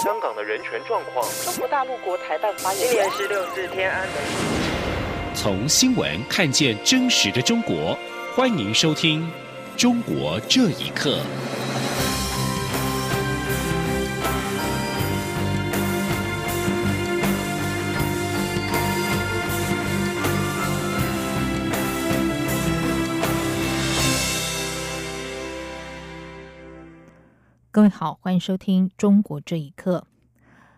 香港的人权状况。中国大陆国台办发言今年十六至天安门。从新闻看见真实的中国，欢迎收听《中国这一刻》。各位好，欢迎收听《中国这一刻》。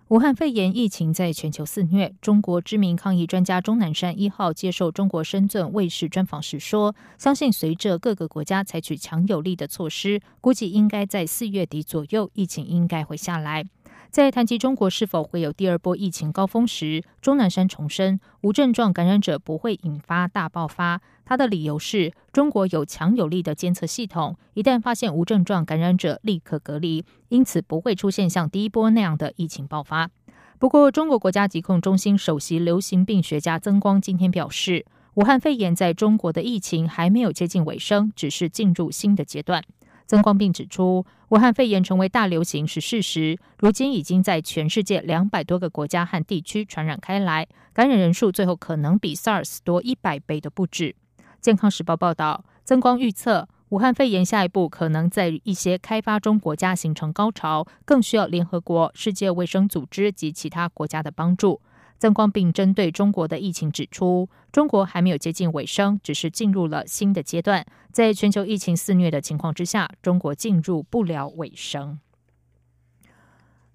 武汉肺炎疫情在全球肆虐，中国知名抗疫专家钟南山一号接受中国深圳卫视专访时说：“相信随着各个国家采取强有力的措施，估计应该在四月底左右，疫情应该会下来。”在谈及中国是否会有第二波疫情高峰时，钟南山重申，无症状感染者不会引发大爆发。他的理由是中国有强有力的监测系统，一旦发现无症状感染者，立刻隔离，因此不会出现像第一波那样的疫情爆发。不过，中国国家疾控中心首席流行病学家曾光今天表示，武汉肺炎在中国的疫情还没有接近尾声，只是进入新的阶段。曾光并指出，武汉肺炎成为大流行是事实，如今已经在全世界两百多个国家和地区传染开来，感染人数最后可能比 SARS 多一百倍的不止。健康时报报道，曾光预测，武汉肺炎下一步可能在一些开发中国家形成高潮，更需要联合国、世界卫生组织及其他国家的帮助。曾光并针对中国的疫情指出，中国还没有接近尾声，只是进入了新的阶段。在全球疫情肆虐的情况之下，中国进入不了尾声。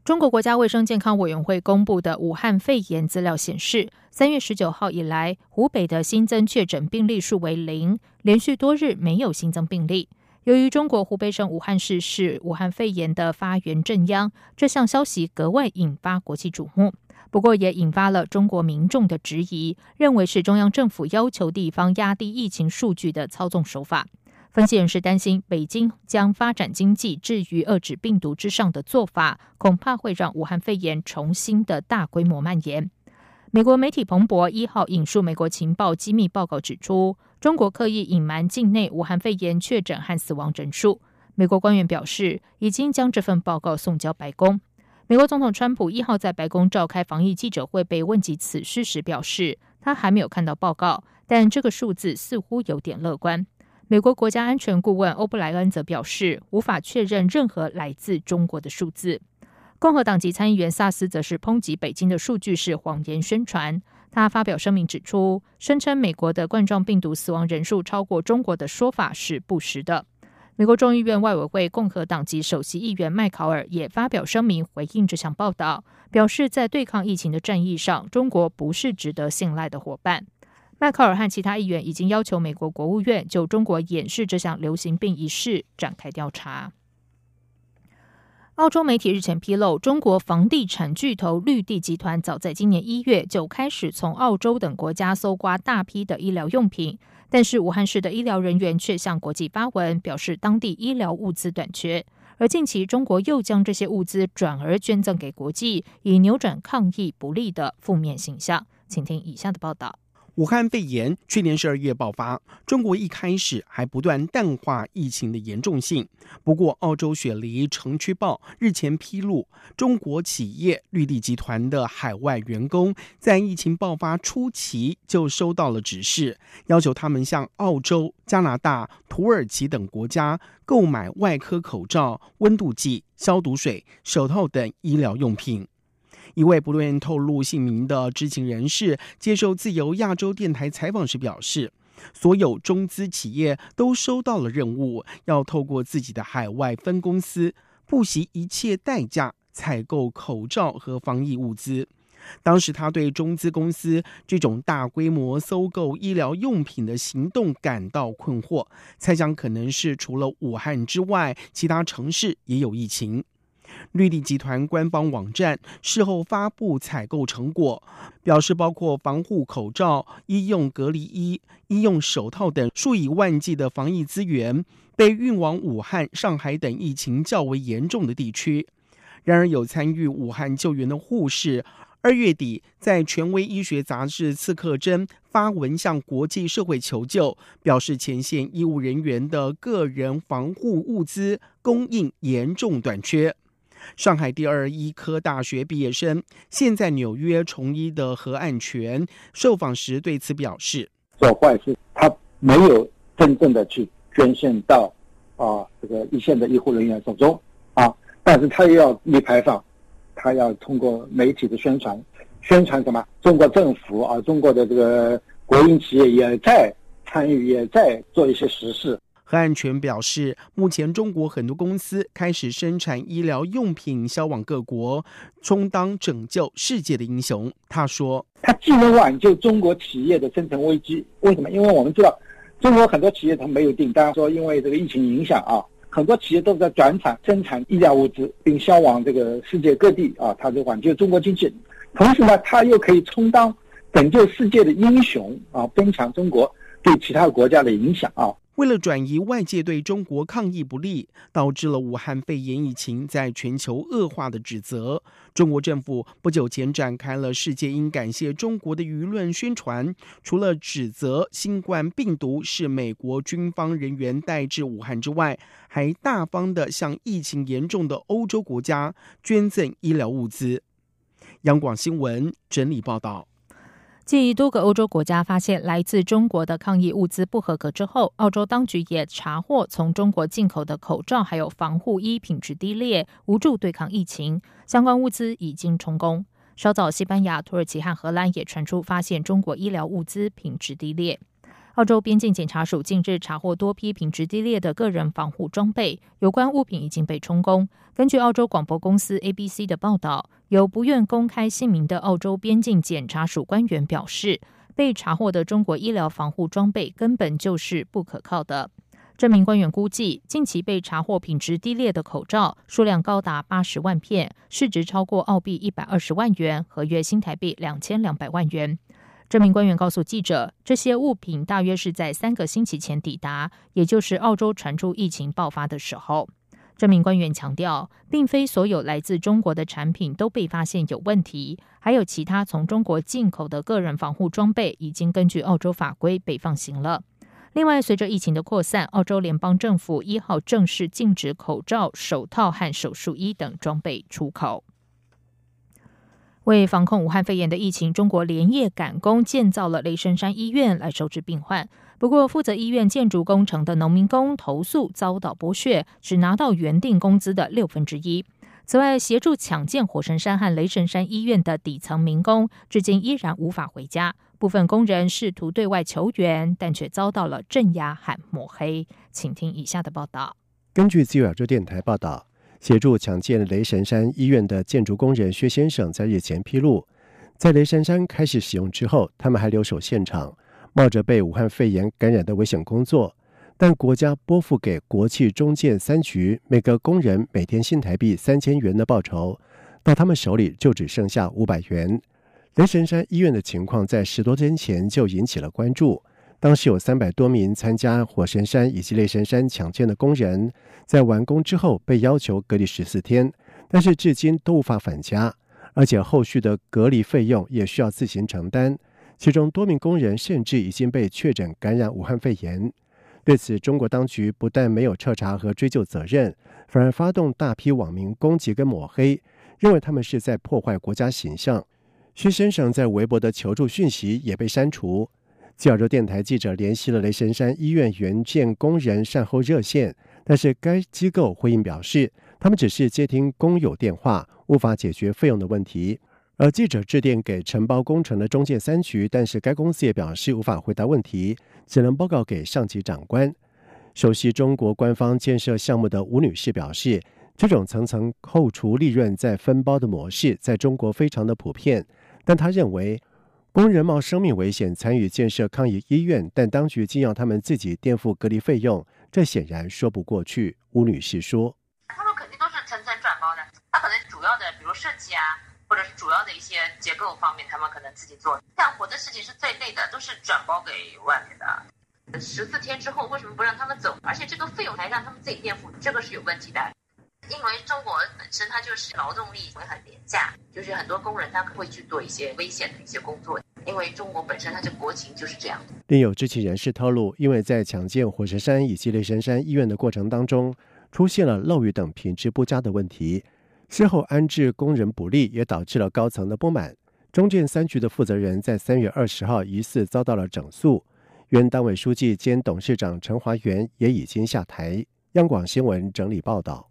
中国国家卫生健康委员会公布的武汉肺炎资料显示，三月十九号以来，湖北的新增确诊病例数为零，连续多日没有新增病例。由于中国湖北省武汉市是武汉肺炎的发源镇央，这项消息格外引发国际瞩目。不过，也引发了中国民众的质疑，认为是中央政府要求地方压低疫情数据的操纵手法。分析人士担心，北京将发展经济置于遏制病毒之上的做法，恐怕会让武汉肺炎重新的大规模蔓延。美国媒体彭博一号引述美国情报机密报告指出，中国刻意隐瞒境内武汉肺炎确诊和死亡人数。美国官员表示，已经将这份报告送交白宫。美国总统川普一号在白宫召开防疫记者会，被问及此事时表示，他还没有看到报告，但这个数字似乎有点乐观。美国国家安全顾问欧布莱恩则表示，无法确认任何来自中国的数字。共和党籍参议员萨斯则是抨击北京的数据是谎言宣传。他发表声明指出，声称美国的冠状病毒死亡人数超过中国的说法是不实的。美国众议院外委会共和党籍首席议员麦考尔也发表声明回应这项报道，表示在对抗疫情的战役上，中国不是值得信赖的伙伴。麦考尔和其他议员已经要求美国国务院就中国掩饰这项流行病一事展开调查。澳洲媒体日前披露，中国房地产巨头绿地集团早在今年一月就开始从澳洲等国家搜刮大批的医疗用品。但是武汉市的医疗人员却向国际发文，表示当地医疗物资短缺。而近期中国又将这些物资转而捐赠给国际，以扭转抗疫不利的负面形象。请听以下的报道。武汉肺炎去年十二月爆发，中国一开始还不断淡化疫情的严重性。不过，澳洲雪梨城区报日前披露，中国企业绿地集团的海外员工在疫情爆发初期就收到了指示，要求他们向澳洲、加拿大、土耳其等国家购买外科口罩、温度计、消毒水、手套等医疗用品。一位不愿透露姓名的知情人士接受自由亚洲电台采访时表示，所有中资企业都收到了任务，要透过自己的海外分公司，不惜一切代价采购口罩和防疫物资。当时他对中资公司这种大规模搜购医疗用品的行动感到困惑，猜想可能是除了武汉之外，其他城市也有疫情。绿地集团官方网站事后发布采购成果，表示包括防护口罩、医用隔离衣、医用手套等数以万计的防疫资源被运往武汉、上海等疫情较为严重的地区。然而，有参与武汉救援的护士二月底在权威医学杂志《刺客针》发文向国际社会求救，表示前线医务人员的个人防护物资供应严重短缺。上海第二医科大学毕业生，现在纽约从医的何岸全受访时对此表示：“做坏事，他没有真正的去捐献到啊这个一线的医护人员手中啊，但是他又要立牌坊，他要通过媒体的宣传，宣传什么？中国政府啊，中国的这个国营企业也在参与，也在做一些实事。”何安全表示，目前中国很多公司开始生产医疗用品，销往各国，充当拯救世界的英雄。他说：“他既能挽救中国企业的生存危机，为什么？因为我们知道，中国很多企业它没有订单，说因为这个疫情影响啊，很多企业都在转产生产医疗物资，并销往这个世界各地啊，他就挽救中国经济。同时呢，他又可以充当拯救世界的英雄啊，增强中国对其他国家的影响啊。”为了转移外界对中国抗疫不利，导致了武汉肺炎疫情在全球恶化的指责，中国政府不久前展开了“世界应感谢中国”的舆论宣传。除了指责新冠病毒是美国军方人员带至武汉之外，还大方的向疫情严重的欧洲国家捐赠医疗物资。央广新闻整理报道。继多个欧洲国家发现来自中国的抗疫物资不合格之后，澳洲当局也查获从中国进口的口罩还有防护衣品质低劣，无助对抗疫情。相关物资已经充公。稍早，西班牙、土耳其和荷兰也传出发现中国医疗物资品质低劣。澳洲边境检查署近日查获多批品质低劣的个人防护装备，有关物品已经被充公。根据澳洲广播公司 ABC 的报道，有不愿公开姓名的澳洲边境检查署官员表示，被查获的中国医疗防护装备根本就是不可靠的。这名官员估计，近期被查获品质低劣的口罩数量高达八十万片，市值超过澳币一百二十万元，合约新台币两千两百万元。这名官员告诉记者，这些物品大约是在三个星期前抵达，也就是澳洲传出疫情爆发的时候。这名官员强调，并非所有来自中国的产品都被发现有问题，还有其他从中国进口的个人防护装备已经根据澳洲法规被放行了。另外，随着疫情的扩散，澳洲联邦政府一号正式禁止口罩、手套和手术衣等装备出口。为防控武汉肺炎的疫情，中国连夜赶工建造了雷神山医院来收治病患。不过，负责医院建筑工程的农民工投诉遭到剥削，只拿到原定工资的六分之一。此外，协助抢建火神山和雷神山医院的底层民工，至今依然无法回家。部分工人试图对外求援，但却遭到了镇压和抹黑。请听以下的报道。根据自由亚洲电台报道。协助抢建雷神山医院的建筑工人薛先生在日前披露，在雷神山开始使用之后，他们还留守现场，冒着被武汉肺炎感染的危险工作。但国家拨付给国企中建三局每个工人每天新台币三千元的报酬，到他们手里就只剩下五百元。雷神山医院的情况在十多天前就引起了关注。当时有三百多名参加火神山以及雷神山抢建的工人，在完工之后被要求隔离十四天，但是至今都无法返家，而且后续的隔离费用也需要自行承担。其中多名工人甚至已经被确诊感染武汉肺炎。对此，中国当局不但没有彻查和追究责任，反而发动大批网民攻击跟抹黑，认为他们是在破坏国家形象。薛先生在微博的求助讯息也被删除。吉尔州电台记者联系了雷神山医院援建工人善后热线，但是该机构回应表示，他们只是接听工友电话，无法解决费用的问题。而记者致电给承包工程的中建三局，但是该公司也表示无法回答问题，只能报告给上级长官。熟悉中国官方建设项目的吴女士表示，这种层层扣除利润再分包的模式在中国非常的普遍，但她认为。工人冒生命危险参与建设抗疫医院，但当局竟要他们自己垫付隔离费用，这显然说不过去。吴女士说：“他们肯定都是层层转包的，他可能主要的，比如设计啊，或者是主要的一些结构方面，他们可能自己做。干活的事情是最累的，都是转包给外面的。十四天之后为什么不让他们走？而且这个费用还让他们自己垫付，这个是有问题的。”因为中国本身它就是劳动力会很廉价，就是很多工人他会去做一些危险的一些工作。因为中国本身它的国情就是这样。另有知情人士透露，因为在抢建火神山以及雷神山医院的过程当中，出现了漏雨等品质不佳的问题，事后安置工人不力，也导致了高层的不满。中建三局的负责人在三月二十号疑似遭到了整肃，原党委书记兼董事长陈华元也已经下台。央广新闻整理报道。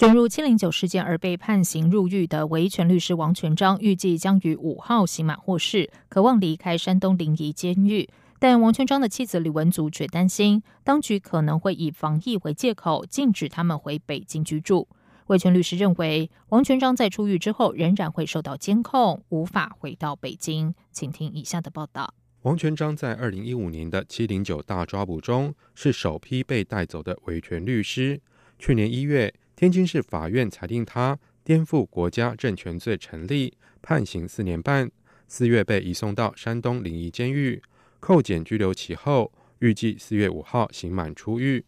卷入七零九事件而被判刑入狱的维权律师王全章，预计将于五号刑满获释，渴望离开山东临沂监狱。但王全章的妻子李文祖却担心，当局可能会以防疫为借口，禁止他们回北京居住。维权律师认为，王全章在出狱之后仍然会受到监控，无法回到北京。请听以下的报道：王全章在二零一五年的七零九大抓捕中，是首批被带走的维权律师。去年一月。天津市法院裁定他颠覆国家政权罪成立，判刑四年半。四月被移送到山东临沂监狱，扣减拘留期后，预计四月五号刑满出狱。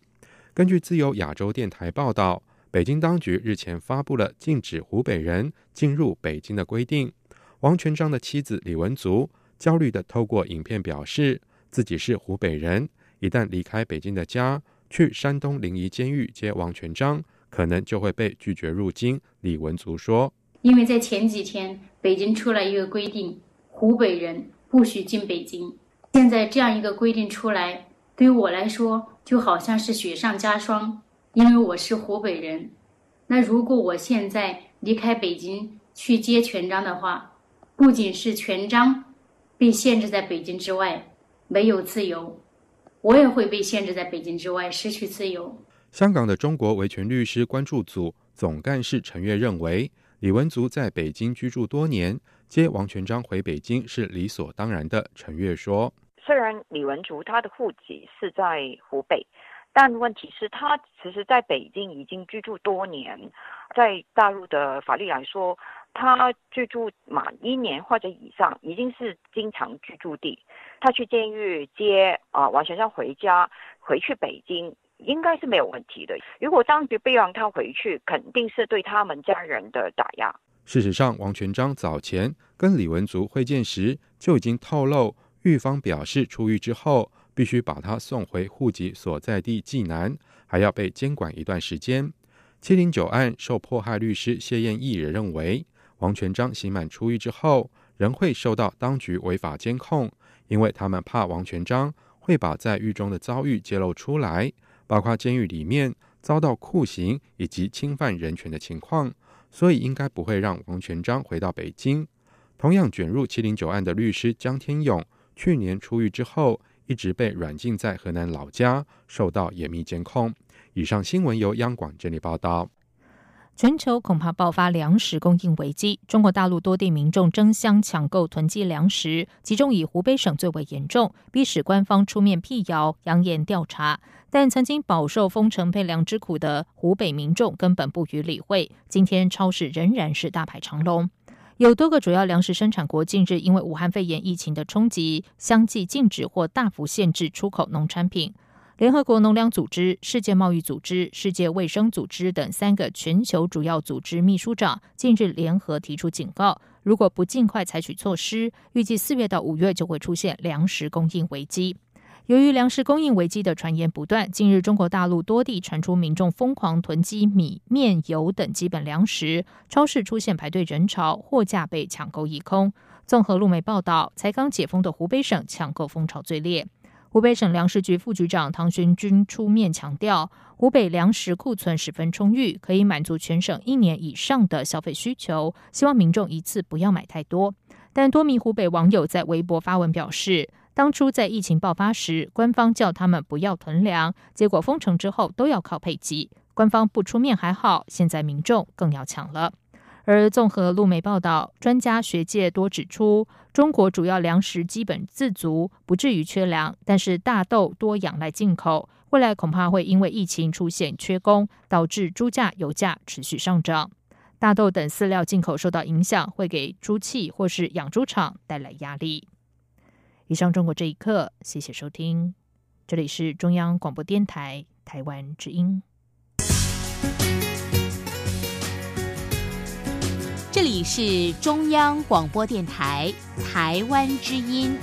根据自由亚洲电台报道，北京当局日前发布了禁止湖北人进入北京的规定。王全章的妻子李文足焦虑地透过影片表示，自己是湖北人，一旦离开北京的家，去山东临沂监狱接王全章。可能就会被拒绝入京。李文足说：“因为在前几天，北京出来一个规定，湖北人不许进北京。现在这样一个规定出来，对于我来说就好像是雪上加霜，因为我是湖北人。那如果我现在离开北京去接全章的话，不仅是全章被限制在北京之外，没有自由，我也会被限制在北京之外，失去自由。”香港的中国维权律师关注组总干事陈月认为，李文足在北京居住多年，接王全章回北京是理所当然的。陈月说：“虽然李文足他的户籍是在湖北，但问题是，他其实在北京已经居住多年，在大陆的法律来说，他居住满一年或者以上，已经是经常居住地。他去监狱接啊王全章回家，回去北京。”应该是没有问题的。如果当局不让他回去，肯定是对他们家人的打压。事实上，王全章早前跟李文足会见时就已经透露，狱方表示出狱之后必须把他送回户籍所在地济南，还要被监管一段时间。七零九案受迫害律师谢燕义也认为，王全章刑满出狱之后仍会受到当局违法监控，因为他们怕王全章会把在狱中的遭遇揭露出来。包括监狱里面遭到酷刑以及侵犯人权的情况，所以应该不会让王全章回到北京。同样卷入七零九案的律师江天勇，去年出狱之后一直被软禁在河南老家，受到严密监控。以上新闻由央广整理报道。全球恐怕爆发粮食供应危机。中国大陆多地民众争相抢购囤积粮食，其中以湖北省最为严重，逼使官方出面辟谣、扬言调查。但曾经饱受封城配粮之苦的湖北民众根本不予理会。今天超市仍然是大排长龙，有多个主要粮食生产国近日因为武汉肺炎疫情的冲击，相继禁止或大幅限制出口农产品。联合国农粮组织、世界贸易组织、世界卫生组织等三个全球主要组织秘书长近日联合提出警告：如果不尽快采取措施，预计四月到五月就会出现粮食供应危机。由于粮食供应危机的传言不断，近日中国大陆多地传出民众疯狂囤积米、面、油等基本粮食，超市出现排队人潮，货架被抢购一空。综合路媒报道，才刚解封的湖北省抢购风潮最烈。湖北省粮食局副局长唐玄军出面强调，湖北粮食库存十分充裕，可以满足全省一年以上的消费需求。希望民众一次不要买太多。但多名湖北网友在微博发文表示，当初在疫情爆发时，官方叫他们不要囤粮，结果封城之后都要靠配给，官方不出面还好，现在民众更要抢了。而综合路媒报道，专家学界多指出，中国主要粮食基本自足，不至于缺粮，但是大豆多仰赖进口，未来恐怕会因为疫情出现缺工，导致猪价、油价持续上涨。大豆等饲料进口受到影响，会给猪企或是养猪场带来压力。以上中国这一刻，谢谢收听，这里是中央广播电台台湾之音。这里是中央广播电台台湾之音。